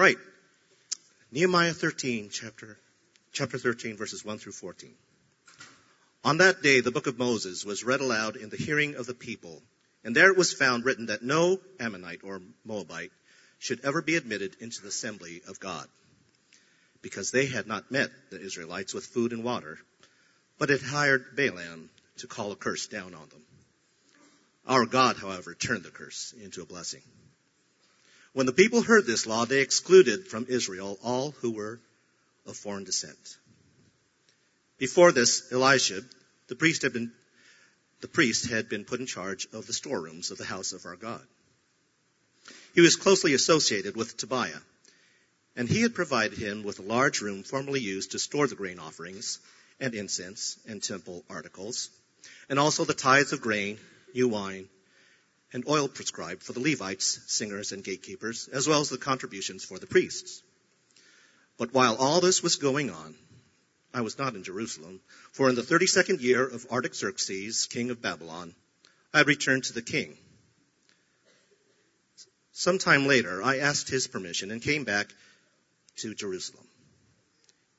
All right. Nehemiah 13, chapter, chapter 13, verses 1 through 14. On that day, the book of Moses was read aloud in the hearing of the people, and there it was found written that no Ammonite or Moabite should ever be admitted into the assembly of God, because they had not met the Israelites with food and water, but had hired Balaam to call a curse down on them. Our God, however, turned the curse into a blessing. When the people heard this law, they excluded from Israel all who were of foreign descent. Before this, Eliashib, the priest had been, the priest had been put in charge of the storerooms of the house of our God. He was closely associated with Tobiah, and he had provided him with a large room formerly used to store the grain offerings and incense and temple articles, and also the tithes of grain, new wine, and oil prescribed for the Levites, singers, and gatekeepers, as well as the contributions for the priests. But while all this was going on, I was not in Jerusalem, for in the 32nd year of Artaxerxes, king of Babylon, I returned to the king. Sometime later, I asked his permission and came back to Jerusalem.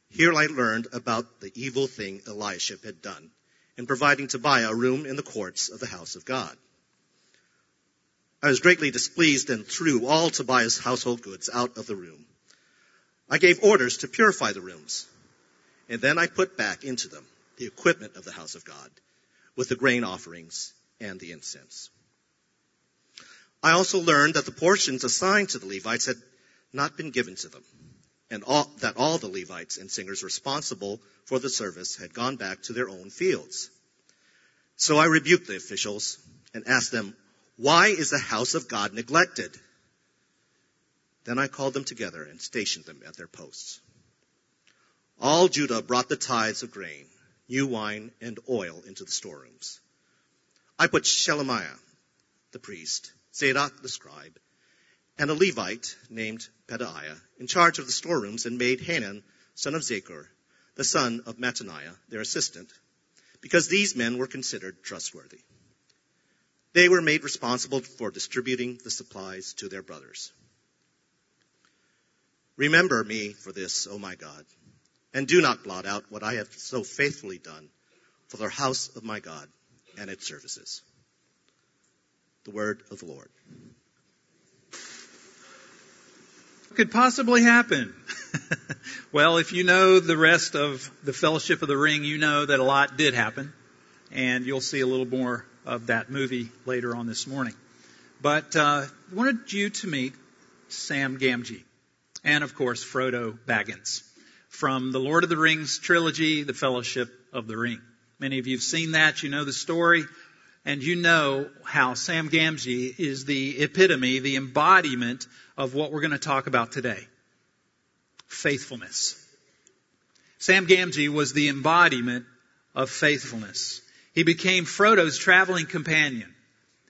Here I learned about the evil thing Eliashib had done in providing Tobiah a room in the courts of the house of God. I was greatly displeased and threw all Tobiah's household goods out of the room. I gave orders to purify the rooms, and then I put back into them the equipment of the house of God with the grain offerings and the incense. I also learned that the portions assigned to the Levites had not been given to them, and all, that all the Levites and singers responsible for the service had gone back to their own fields. So I rebuked the officials and asked them, why is the house of God neglected? Then I called them together and stationed them at their posts. All Judah brought the tithes of grain, new wine, and oil into the storerooms. I put Shelemiah, the priest, Zadok the scribe, and a Levite named Pedaiah in charge of the storerooms and made Hanan, son of Zaccur, the son of Mattaniah, their assistant, because these men were considered trustworthy. They were made responsible for distributing the supplies to their brothers. Remember me for this, O my God, and do not blot out what I have so faithfully done for the house of my God and its services. The word of the Lord. What could possibly happen? well, if you know the rest of the Fellowship of the Ring, you know that a lot did happen, and you'll see a little more of that movie later on this morning. But uh, wanted you to meet Sam Gamgee and, of course, Frodo Baggins from the Lord of the Rings trilogy, The Fellowship of the Ring. Many of you have seen that. You know the story. And you know how Sam Gamgee is the epitome, the embodiment of what we're going to talk about today. Faithfulness. Sam Gamgee was the embodiment of faithfulness. He became Frodo's traveling companion.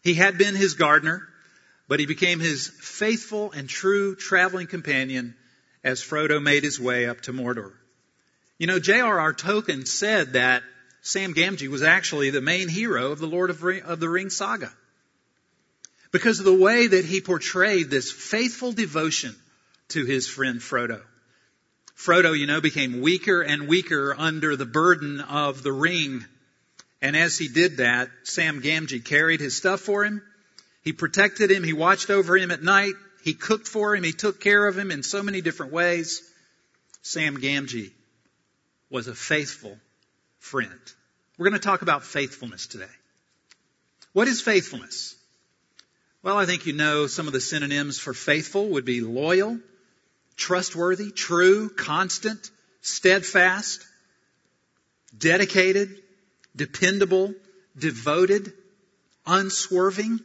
He had been his gardener, but he became his faithful and true traveling companion as Frodo made his way up to Mordor. You know, J.R.R. Tolkien said that Sam Gamgee was actually the main hero of the Lord of, Ring, of the Ring saga. Because of the way that he portrayed this faithful devotion to his friend Frodo. Frodo, you know, became weaker and weaker under the burden of the ring and as he did that, Sam Gamgee carried his stuff for him. He protected him. He watched over him at night. He cooked for him. He took care of him in so many different ways. Sam Gamgee was a faithful friend. We're going to talk about faithfulness today. What is faithfulness? Well, I think you know some of the synonyms for faithful would be loyal, trustworthy, true, constant, steadfast, dedicated, dependable, devoted, unswerving.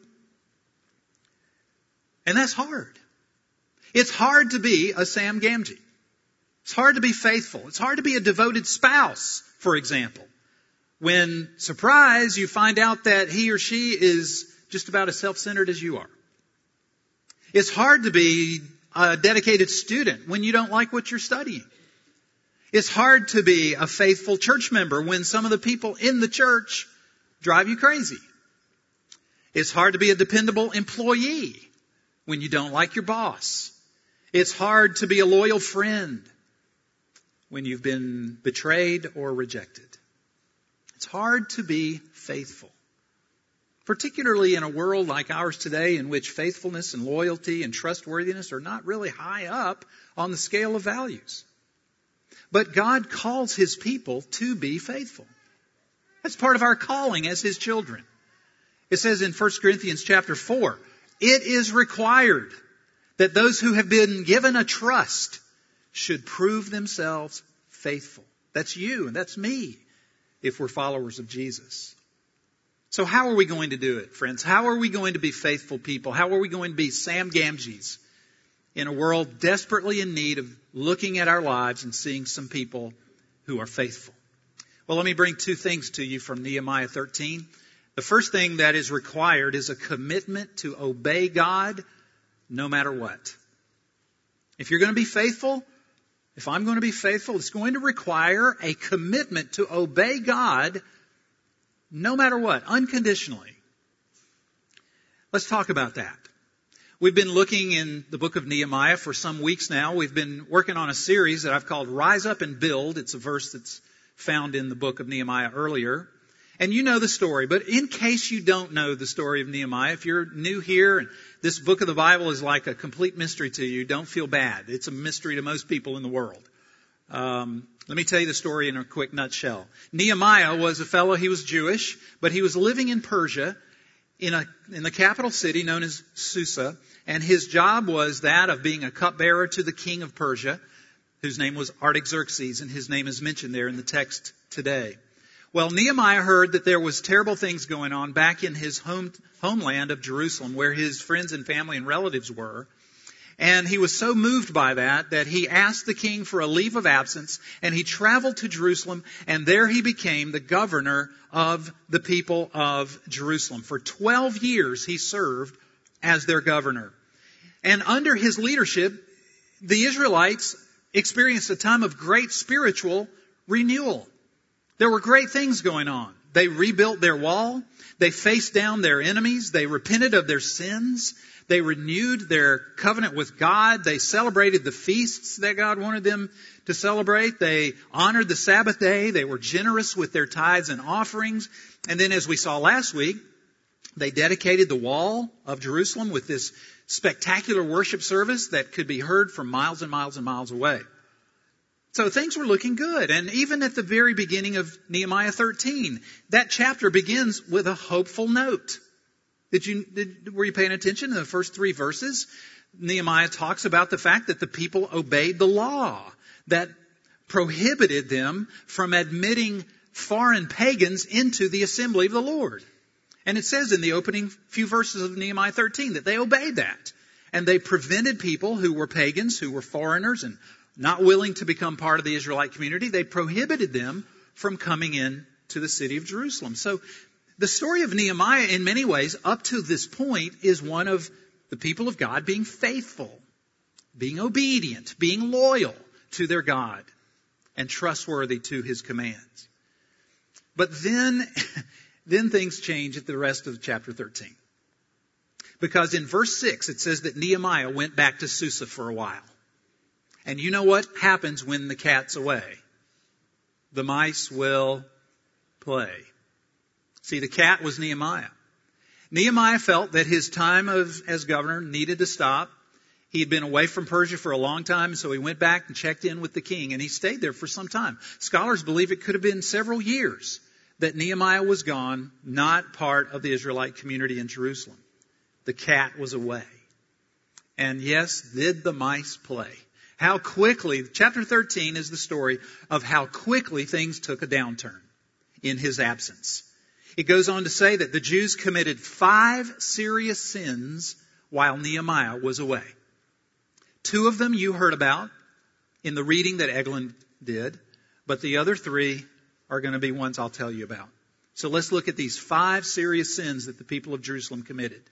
And that's hard. It's hard to be a Sam Gamgee. It's hard to be faithful. It's hard to be a devoted spouse, for example. When, surprise, you find out that he or she is just about as self-centered as you are. It's hard to be a dedicated student when you don't like what you're studying. It's hard to be a faithful church member when some of the people in the church drive you crazy. It's hard to be a dependable employee when you don't like your boss. It's hard to be a loyal friend when you've been betrayed or rejected. It's hard to be faithful. Particularly in a world like ours today in which faithfulness and loyalty and trustworthiness are not really high up on the scale of values. But God calls His people to be faithful. That's part of our calling as His children. It says in 1 Corinthians chapter 4, it is required that those who have been given a trust should prove themselves faithful. That's you and that's me if we're followers of Jesus. So how are we going to do it, friends? How are we going to be faithful people? How are we going to be Sam Gamgees in a world desperately in need of looking at our lives and seeing some people who are faithful? Well, let me bring two things to you from Nehemiah 13. The first thing that is required is a commitment to obey God no matter what. If you're going to be faithful, if I'm going to be faithful, it's going to require a commitment to obey God no matter what, unconditionally. Let's talk about that. We've been looking in the book of Nehemiah for some weeks now. We've been working on a series that I've called Rise Up and Build. It's a verse that's found in the book of Nehemiah earlier. And you know the story, but in case you don't know the story of Nehemiah, if you're new here and this book of the Bible is like a complete mystery to you, don't feel bad. It's a mystery to most people in the world. Um, let me tell you the story in a quick nutshell. Nehemiah was a fellow, he was Jewish, but he was living in Persia in, a, in the capital city known as Susa, and his job was that of being a cupbearer to the king of Persia, whose name was Artaxerxes, and his name is mentioned there in the text today. Well, Nehemiah heard that there was terrible things going on back in his home, homeland of Jerusalem, where his friends and family and relatives were. And he was so moved by that that he asked the king for a leave of absence and he traveled to Jerusalem and there he became the governor of the people of Jerusalem. For 12 years he served as their governor. And under his leadership, the Israelites experienced a time of great spiritual renewal. There were great things going on. They rebuilt their wall. They faced down their enemies. They repented of their sins. They renewed their covenant with God. They celebrated the feasts that God wanted them to celebrate. They honored the Sabbath day. They were generous with their tithes and offerings. And then as we saw last week, they dedicated the wall of Jerusalem with this spectacular worship service that could be heard from miles and miles and miles away. So things were looking good. And even at the very beginning of Nehemiah 13, that chapter begins with a hopeful note. Did you, did, were you paying attention in the first three verses? Nehemiah talks about the fact that the people obeyed the law that prohibited them from admitting foreign pagans into the assembly of the Lord. And it says in the opening few verses of Nehemiah 13 that they obeyed that. And they prevented people who were pagans, who were foreigners and not willing to become part of the Israelite community, they prohibited them from coming in to the city of Jerusalem. So the story of Nehemiah in many ways up to this point is one of the people of God being faithful, being obedient, being loyal to their God and trustworthy to his commands. But then, then things change at the rest of chapter 13. Because in verse 6 it says that Nehemiah went back to Susa for a while. And you know what happens when the cat's away? The mice will play. See, the cat was Nehemiah. Nehemiah felt that his time of, as governor needed to stop. He had been away from Persia for a long time, so he went back and checked in with the king, and he stayed there for some time. Scholars believe it could have been several years that Nehemiah was gone, not part of the Israelite community in Jerusalem. The cat was away. And yes, did the mice play? How quickly, chapter 13 is the story of how quickly things took a downturn in his absence. It goes on to say that the Jews committed five serious sins while Nehemiah was away. Two of them you heard about in the reading that Eglin did, but the other three are going to be ones I'll tell you about. So let's look at these five serious sins that the people of Jerusalem committed.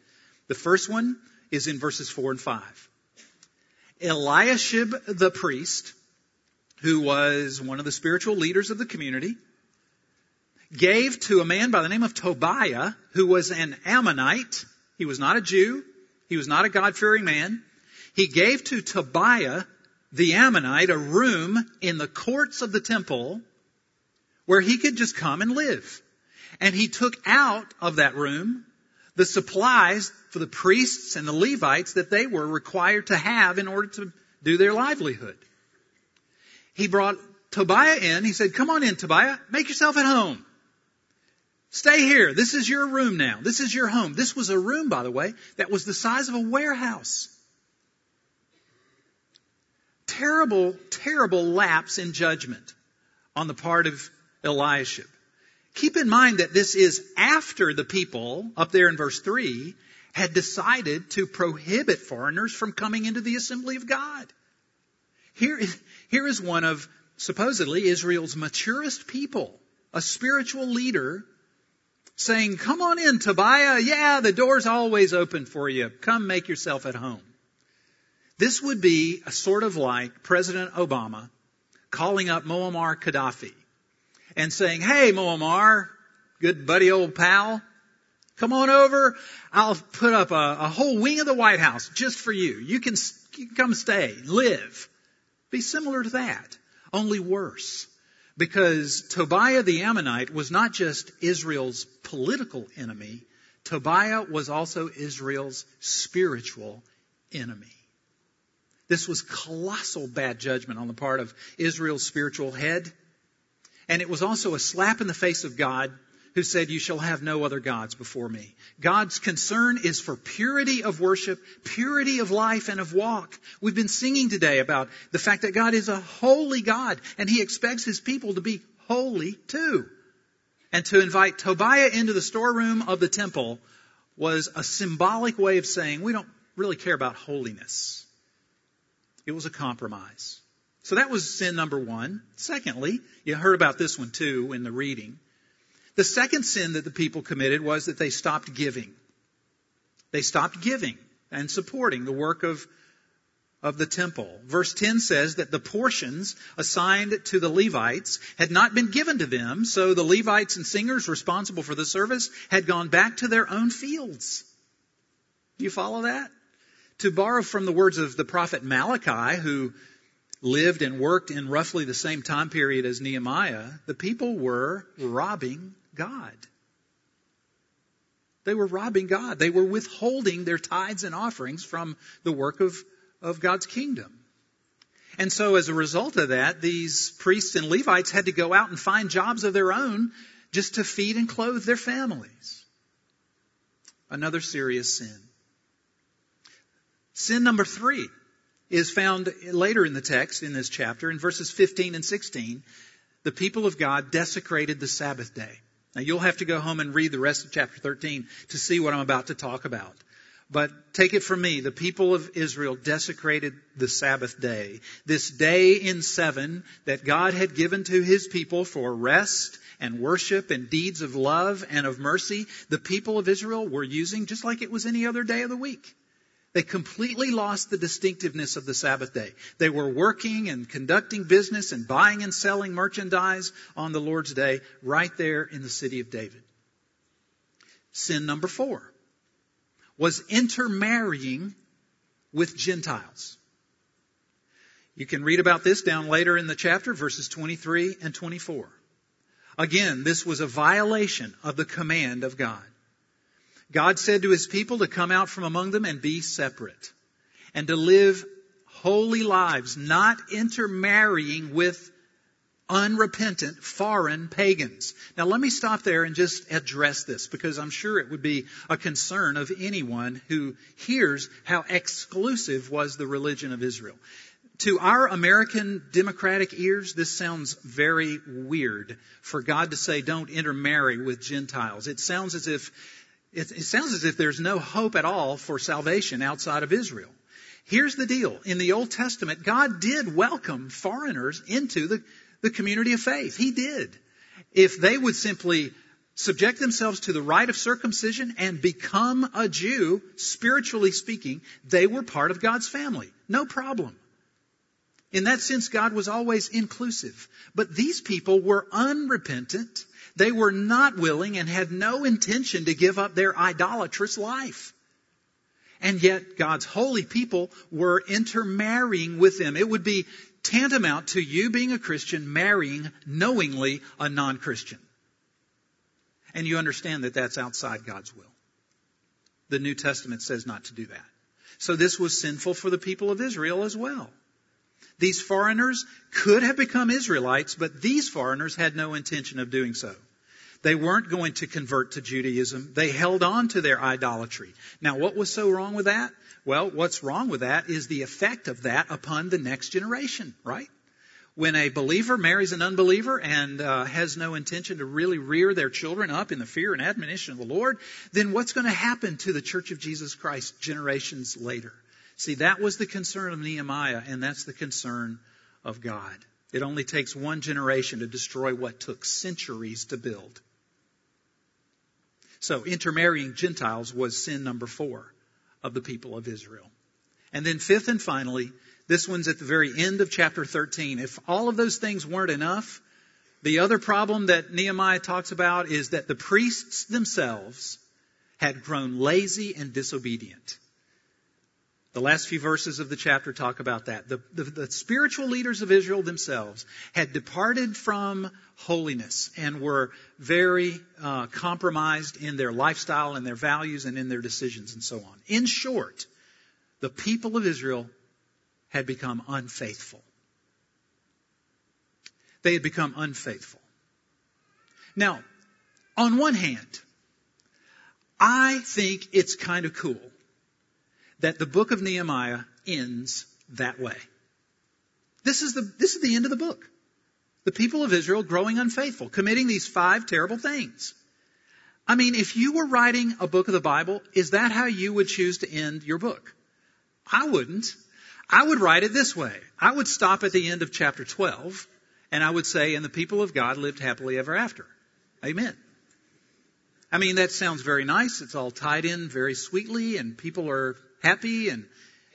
The first one is in verses four and five. Eliashib the priest, who was one of the spiritual leaders of the community, gave to a man by the name of Tobiah, who was an Ammonite. He was not a Jew. He was not a God-fearing man. He gave to Tobiah the Ammonite a room in the courts of the temple where he could just come and live. And he took out of that room the supplies for the priests and the Levites that they were required to have in order to do their livelihood. He brought Tobiah in. He said, come on in, Tobiah. Make yourself at home. Stay here. This is your room now. This is your home. This was a room, by the way, that was the size of a warehouse. Terrible, terrible lapse in judgment on the part of Eliashib. Keep in mind that this is after the people, up there in verse 3, had decided to prohibit foreigners from coming into the assembly of God. Here, here is one of supposedly Israel's maturest people, a spiritual leader, saying, Come on in, Tobiah. Yeah, the door's always open for you. Come make yourself at home. This would be a sort of like President Obama calling up Muammar Gaddafi and saying, Hey, Muammar, good buddy old pal, come on over. I'll put up a, a whole wing of the White House just for you. You can, you can come stay, live. Be similar to that, only worse. Because Tobiah the Ammonite was not just Israel's political enemy, Tobiah was also Israel's spiritual enemy. This was colossal bad judgment on the part of Israel's spiritual head. And it was also a slap in the face of God who said, You shall have no other gods before me. God's concern is for purity of worship, purity of life, and of walk. We've been singing today about the fact that God is a holy God, and He expects His people to be holy too. And to invite Tobiah into the storeroom of the temple was a symbolic way of saying, We don't really care about holiness. It was a compromise. So that was sin number one. Secondly, you heard about this one too in the reading. The second sin that the people committed was that they stopped giving. They stopped giving and supporting the work of, of the temple. Verse 10 says that the portions assigned to the Levites had not been given to them, so the Levites and singers responsible for the service had gone back to their own fields. Do you follow that? To borrow from the words of the prophet Malachi, who lived and worked in roughly the same time period as Nehemiah, the people were robbing God. They were robbing God. They were withholding their tithes and offerings from the work of, of God's kingdom. And so as a result of that, these priests and Levites had to go out and find jobs of their own just to feed and clothe their families. Another serious sin. Sin number three is found later in the text in this chapter in verses 15 and 16. The people of God desecrated the Sabbath day. Now you'll have to go home and read the rest of chapter 13 to see what I'm about to talk about. But take it from me, the people of Israel desecrated the Sabbath day. This day in seven that God had given to his people for rest and worship and deeds of love and of mercy, the people of Israel were using just like it was any other day of the week. They completely lost the distinctiveness of the Sabbath day. They were working and conducting business and buying and selling merchandise on the Lord's day right there in the city of David. Sin number four was intermarrying with Gentiles. You can read about this down later in the chapter, verses 23 and 24. Again, this was a violation of the command of God. God said to his people to come out from among them and be separate and to live holy lives, not intermarrying with unrepentant foreign pagans. Now let me stop there and just address this because I'm sure it would be a concern of anyone who hears how exclusive was the religion of Israel. To our American democratic ears, this sounds very weird for God to say don't intermarry with Gentiles. It sounds as if it, it sounds as if there's no hope at all for salvation outside of Israel. Here's the deal. In the Old Testament, God did welcome foreigners into the, the community of faith. He did. If they would simply subject themselves to the rite of circumcision and become a Jew, spiritually speaking, they were part of God's family. No problem. In that sense, God was always inclusive. But these people were unrepentant they were not willing and had no intention to give up their idolatrous life. And yet God's holy people were intermarrying with them. It would be tantamount to you being a Christian marrying knowingly a non-Christian. And you understand that that's outside God's will. The New Testament says not to do that. So this was sinful for the people of Israel as well. These foreigners could have become Israelites, but these foreigners had no intention of doing so. They weren't going to convert to Judaism. They held on to their idolatry. Now, what was so wrong with that? Well, what's wrong with that is the effect of that upon the next generation, right? When a believer marries an unbeliever and uh, has no intention to really rear their children up in the fear and admonition of the Lord, then what's going to happen to the Church of Jesus Christ generations later? See, that was the concern of Nehemiah, and that's the concern of God. It only takes one generation to destroy what took centuries to build. So, intermarrying Gentiles was sin number four of the people of Israel. And then, fifth and finally, this one's at the very end of chapter 13. If all of those things weren't enough, the other problem that Nehemiah talks about is that the priests themselves had grown lazy and disobedient. The last few verses of the chapter talk about that. The, the, the, spiritual leaders of Israel themselves had departed from holiness and were very uh, compromised in their lifestyle and their values and in their decisions and so on. In short, the people of Israel had become unfaithful. They had become unfaithful. Now, on one hand, I think it's kind of cool that the book of Nehemiah ends that way. This is the, this is the end of the book. The people of Israel growing unfaithful, committing these five terrible things. I mean, if you were writing a book of the Bible, is that how you would choose to end your book? I wouldn't. I would write it this way. I would stop at the end of chapter 12 and I would say, and the people of God lived happily ever after. Amen. I mean, that sounds very nice. It's all tied in very sweetly and people are happy and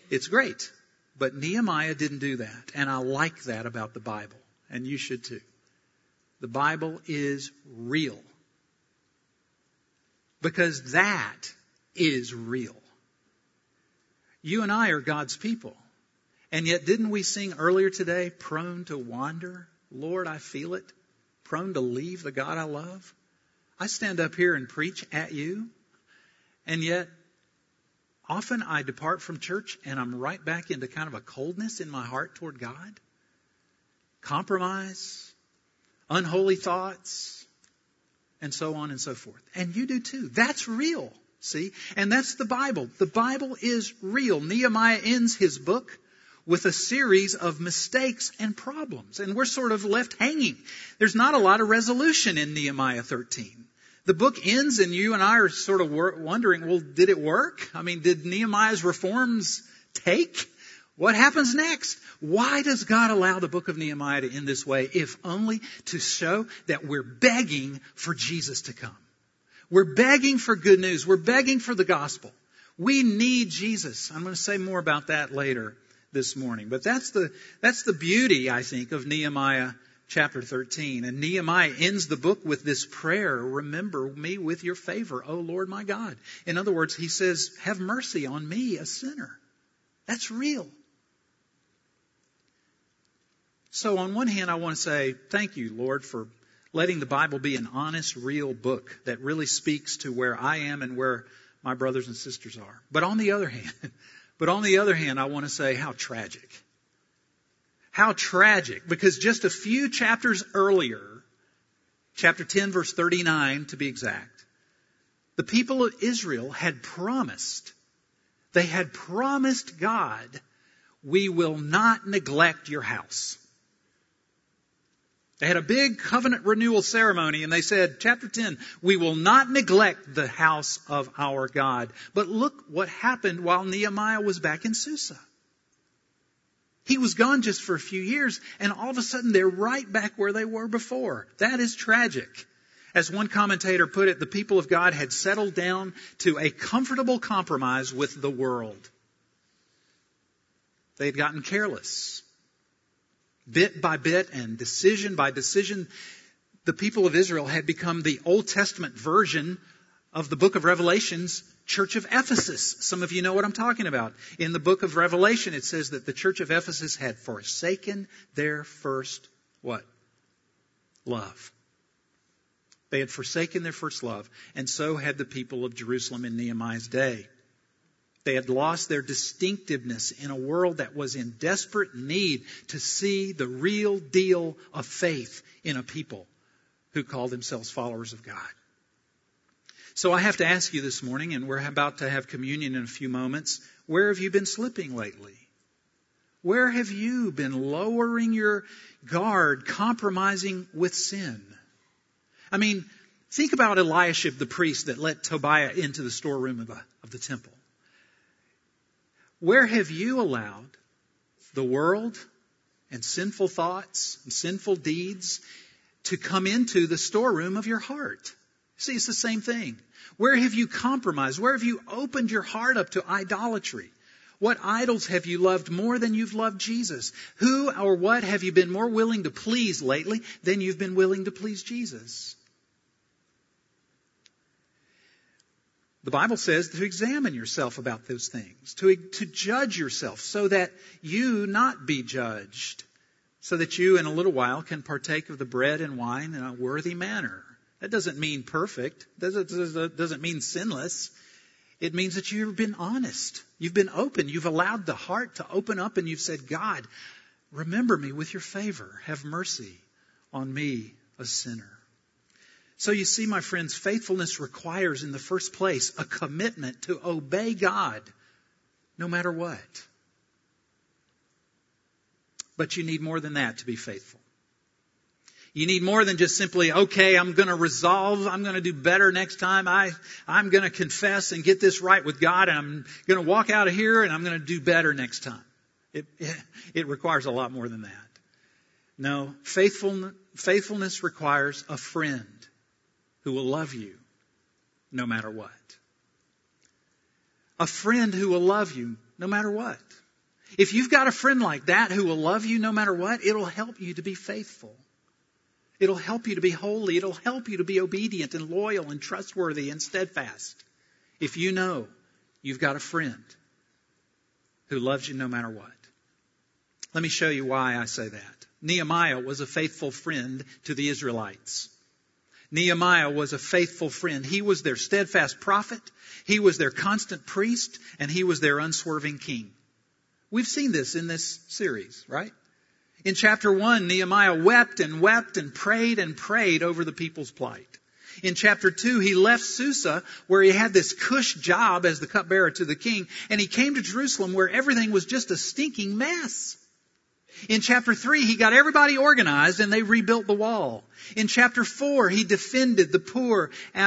it's great. But Nehemiah didn't do that. And I like that about the Bible. And you should too. The Bible is real. Because that is real. You and I are God's people. And yet, didn't we sing earlier today, prone to wander? Lord, I feel it. Prone to leave the God I love. I stand up here and preach at you, and yet often I depart from church and I'm right back into kind of a coldness in my heart toward God. Compromise, unholy thoughts, and so on and so forth. And you do too. That's real. See? And that's the Bible. The Bible is real. Nehemiah ends his book with a series of mistakes and problems. And we're sort of left hanging. There's not a lot of resolution in Nehemiah 13. The book ends and you and I are sort of wondering, well, did it work? I mean, did Nehemiah's reforms take? What happens next? Why does God allow the book of Nehemiah to end this way, if only to show that we're begging for Jesus to come? We're begging for good news. We're begging for the gospel. We need Jesus. I'm going to say more about that later this morning. But that's the, that's the beauty, I think, of Nehemiah chapter 13. And Nehemiah ends the book with this prayer, remember me with your favor, O Lord my God. In other words, he says, have mercy on me, a sinner. That's real. So on one hand, I want to say, thank you, Lord, for letting the Bible be an honest, real book that really speaks to where I am and where my brothers and sisters are. But on the other hand, but on the other hand, I want to say how tragic. How tragic, because just a few chapters earlier, chapter 10 verse 39 to be exact, the people of Israel had promised, they had promised God, we will not neglect your house. They had a big covenant renewal ceremony and they said, chapter 10, we will not neglect the house of our God. But look what happened while Nehemiah was back in Susa. He was gone just for a few years and all of a sudden they're right back where they were before. That is tragic. As one commentator put it, the people of God had settled down to a comfortable compromise with the world. They had gotten careless bit by bit and decision by decision, the people of Israel had become the Old Testament version of the book of Revelations church of Ephesus. Some of you know what I'm talking about. In the book of Revelation, it says that the church of Ephesus had forsaken their first what? Love. They had forsaken their first love, and so had the people of Jerusalem in Nehemiah's day. They had lost their distinctiveness in a world that was in desperate need to see the real deal of faith in a people who called themselves followers of God. So I have to ask you this morning, and we're about to have communion in a few moments, where have you been slipping lately? Where have you been lowering your guard, compromising with sin? I mean, think about Eliashib, the priest that let Tobiah into the storeroom of the, of the temple. Where have you allowed the world and sinful thoughts and sinful deeds to come into the storeroom of your heart? See, it's the same thing. Where have you compromised? Where have you opened your heart up to idolatry? What idols have you loved more than you've loved Jesus? Who or what have you been more willing to please lately than you've been willing to please Jesus? The Bible says to examine yourself about those things, to, to judge yourself so that you not be judged, so that you in a little while can partake of the bread and wine in a worthy manner. That doesn't mean perfect, doesn't, doesn't mean sinless. It means that you've been honest. You've been open. You've allowed the heart to open up and you've said, God, remember me with your favor. Have mercy on me, a sinner. So you see, my friends, faithfulness requires in the first place a commitment to obey God no matter what. But you need more than that to be faithful. You need more than just simply, okay, I'm going to resolve, I'm going to do better next time. I, I'm going to confess and get this right with God, and I'm going to walk out of here and I'm going to do better next time. It, it, requires a lot more than that. No, faithful, faithfulness requires a friend who will love you no matter what. A friend who will love you no matter what. If you've got a friend like that who will love you no matter what, it'll help you to be faithful. It'll help you to be holy. It'll help you to be obedient and loyal and trustworthy and steadfast. If you know you've got a friend who loves you no matter what. Let me show you why I say that. Nehemiah was a faithful friend to the Israelites. Nehemiah was a faithful friend. He was their steadfast prophet. He was their constant priest and he was their unswerving king. We've seen this in this series, right? In chapter one, Nehemiah wept and wept and prayed and prayed over the people's plight. In chapter two, he left Susa where he had this cush job as the cupbearer to the king and he came to Jerusalem where everything was just a stinking mess. In chapter 3, he got everybody organized and they rebuilt the wall. In chapter 4, he defended the poor. Uh,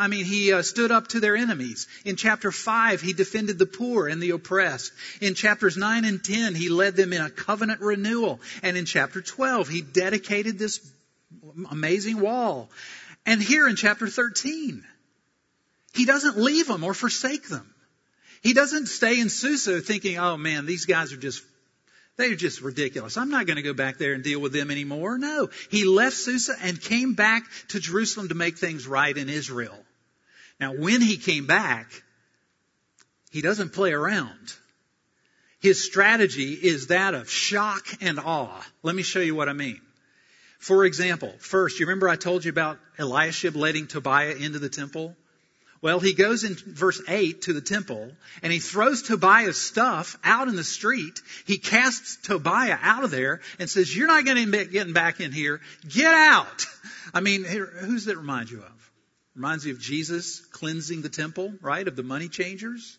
I mean, he uh, stood up to their enemies. In chapter 5, he defended the poor and the oppressed. In chapters 9 and 10, he led them in a covenant renewal. And in chapter 12, he dedicated this amazing wall. And here in chapter 13, he doesn't leave them or forsake them. He doesn't stay in Susa thinking, oh man, these guys are just they're just ridiculous. I'm not going to go back there and deal with them anymore. No. He left Susa and came back to Jerusalem to make things right in Israel. Now, when he came back, he doesn't play around. His strategy is that of shock and awe. Let me show you what I mean. For example, first, you remember I told you about Eliashib letting Tobiah into the temple? Well, he goes in verse 8 to the temple and he throws Tobiah's stuff out in the street. He casts Tobiah out of there and says, you're not going to be getting back in here. Get out. I mean, who's that remind you of? Reminds you of Jesus cleansing the temple, right? Of the money changers.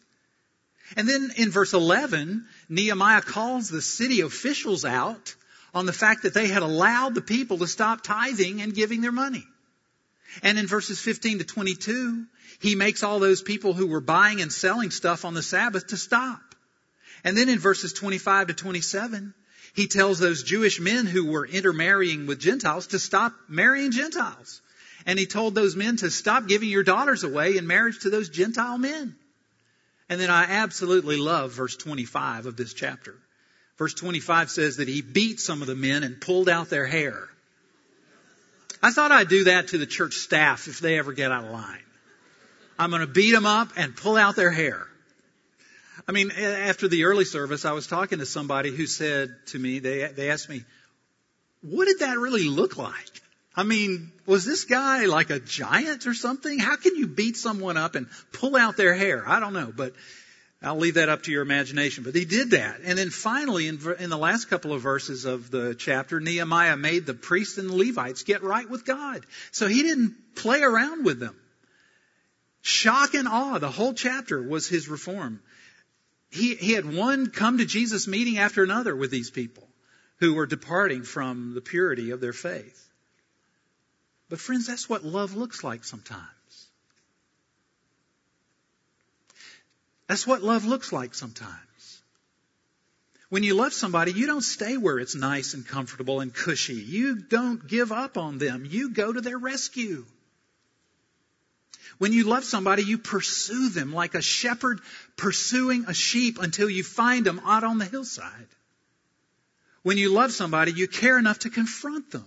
And then in verse 11, Nehemiah calls the city officials out on the fact that they had allowed the people to stop tithing and giving their money. And in verses 15 to 22, he makes all those people who were buying and selling stuff on the Sabbath to stop. And then in verses 25 to 27, he tells those Jewish men who were intermarrying with Gentiles to stop marrying Gentiles. And he told those men to stop giving your daughters away in marriage to those Gentile men. And then I absolutely love verse 25 of this chapter. Verse 25 says that he beat some of the men and pulled out their hair. I thought I'd do that to the church staff if they ever get out of line. I'm going to beat them up and pull out their hair. I mean, after the early service, I was talking to somebody who said to me, they, they asked me, what did that really look like? I mean, was this guy like a giant or something? How can you beat someone up and pull out their hair? I don't know, but I'll leave that up to your imagination. But he did that. And then finally, in, in the last couple of verses of the chapter, Nehemiah made the priests and the Levites get right with God. So he didn't play around with them. Shock and awe, the whole chapter was his reform. He, he had one come to Jesus meeting after another with these people who were departing from the purity of their faith. But friends, that's what love looks like sometimes. That's what love looks like sometimes. When you love somebody, you don't stay where it's nice and comfortable and cushy. You don't give up on them. You go to their rescue. When you love somebody, you pursue them like a shepherd pursuing a sheep until you find them out on the hillside. When you love somebody, you care enough to confront them.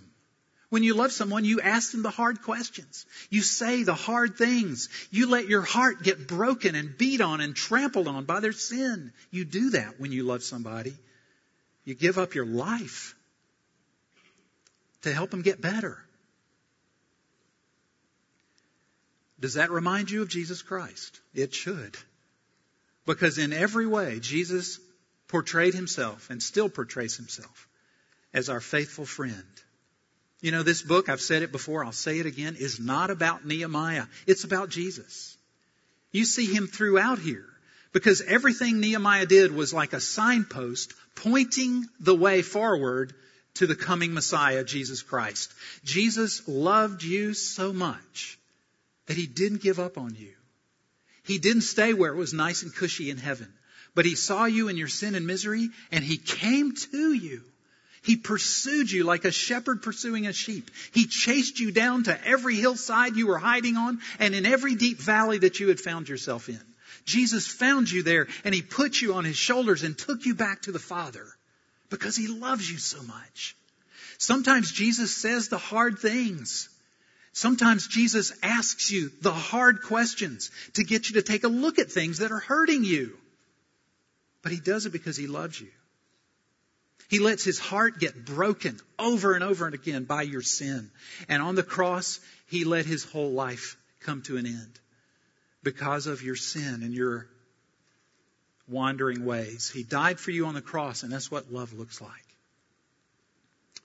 When you love someone, you ask them the hard questions. You say the hard things. You let your heart get broken and beat on and trampled on by their sin. You do that when you love somebody. You give up your life to help them get better. Does that remind you of Jesus Christ? It should. Because in every way, Jesus portrayed himself and still portrays himself as our faithful friend. You know, this book, I've said it before, I'll say it again, is not about Nehemiah. It's about Jesus. You see him throughout here because everything Nehemiah did was like a signpost pointing the way forward to the coming Messiah, Jesus Christ. Jesus loved you so much that he didn't give up on you. He didn't stay where it was nice and cushy in heaven, but he saw you in your sin and misery and he came to you he pursued you like a shepherd pursuing a sheep. He chased you down to every hillside you were hiding on and in every deep valley that you had found yourself in. Jesus found you there and he put you on his shoulders and took you back to the Father because he loves you so much. Sometimes Jesus says the hard things. Sometimes Jesus asks you the hard questions to get you to take a look at things that are hurting you. But he does it because he loves you. He lets his heart get broken over and over and again by your sin. And on the cross, he let his whole life come to an end because of your sin and your wandering ways. He died for you on the cross, and that's what love looks like.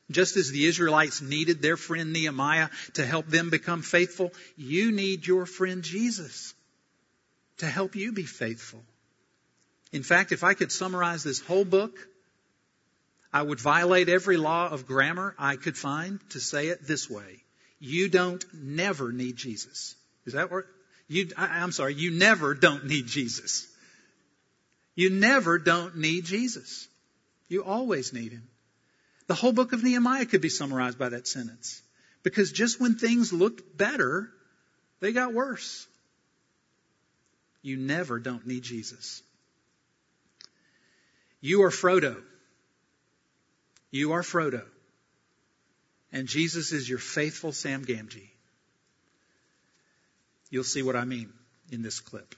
Just as the Israelites needed their friend Nehemiah to help them become faithful, you need your friend Jesus to help you be faithful. In fact, if I could summarize this whole book, I would violate every law of grammar I could find to say it this way. You don't never need Jesus. Is that what? You, I, I'm sorry, you never don't need Jesus. You never don't need Jesus. You always need Him. The whole book of Nehemiah could be summarized by that sentence. Because just when things looked better, they got worse. You never don't need Jesus. You are Frodo. You are Frodo. And Jesus is your faithful Sam Gamgee. You'll see what I mean in this clip.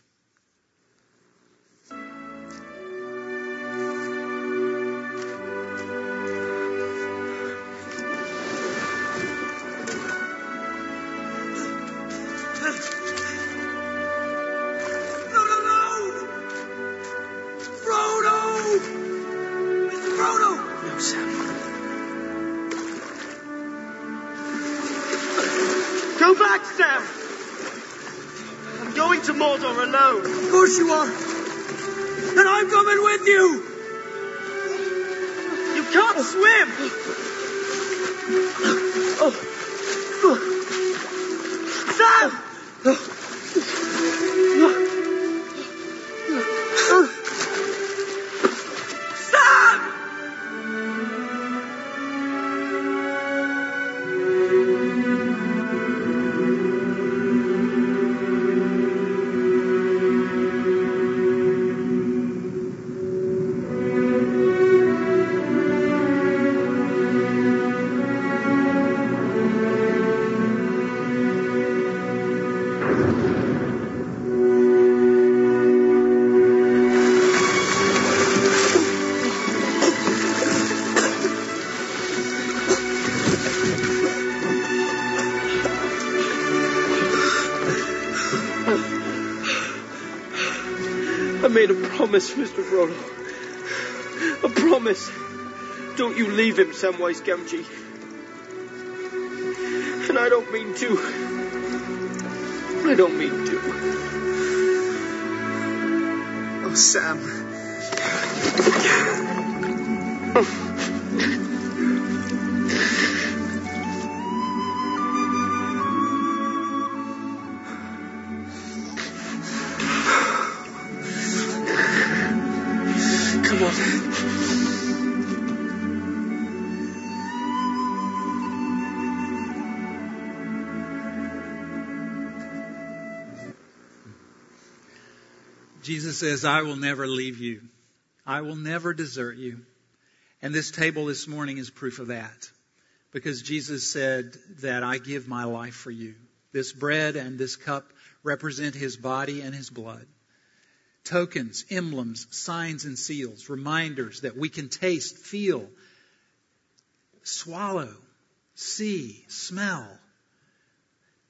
You are. And I'm coming with you. You can't swim. Sam! Promise, Mr. Frodo. A promise. Don't you leave him, Samwise Gamgee. And I don't mean to. I don't mean to. Oh, Sam. Come on. Jesus says, I will never leave you. I will never desert you. And this table this morning is proof of that. Because Jesus said that I give my life for you. This bread and this cup represent his body and his blood. Tokens, emblems, signs, and seals, reminders that we can taste, feel, swallow, see, smell.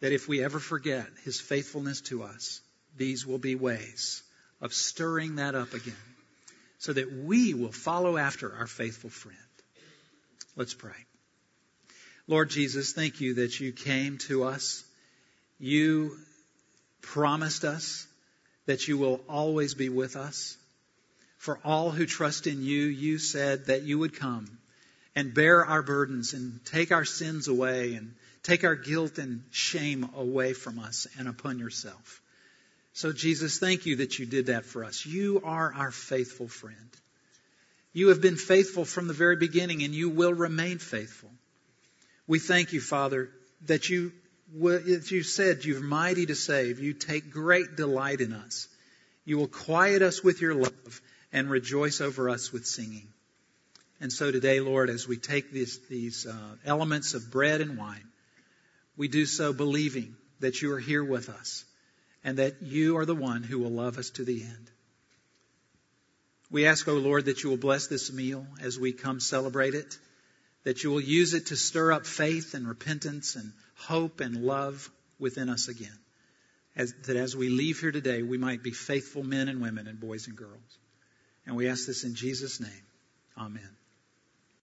That if we ever forget his faithfulness to us, these will be ways of stirring that up again so that we will follow after our faithful friend. Let's pray. Lord Jesus, thank you that you came to us. You promised us that you will always be with us. For all who trust in you, you said that you would come and bear our burdens and take our sins away and take our guilt and shame away from us and upon yourself. So, Jesus, thank you that you did that for us. You are our faithful friend. You have been faithful from the very beginning, and you will remain faithful. We thank you, Father, that you, as you said, you're mighty to save. You take great delight in us. You will quiet us with your love and rejoice over us with singing. And so today, Lord, as we take these, these uh, elements of bread and wine, we do so believing that you are here with us and that you are the one who will love us to the end. We ask, O oh Lord, that you will bless this meal as we come celebrate it, that you will use it to stir up faith and repentance and hope and love within us again. As, that as we leave here today, we might be faithful men and women and boys and girls. And we ask this in Jesus' name. Amen.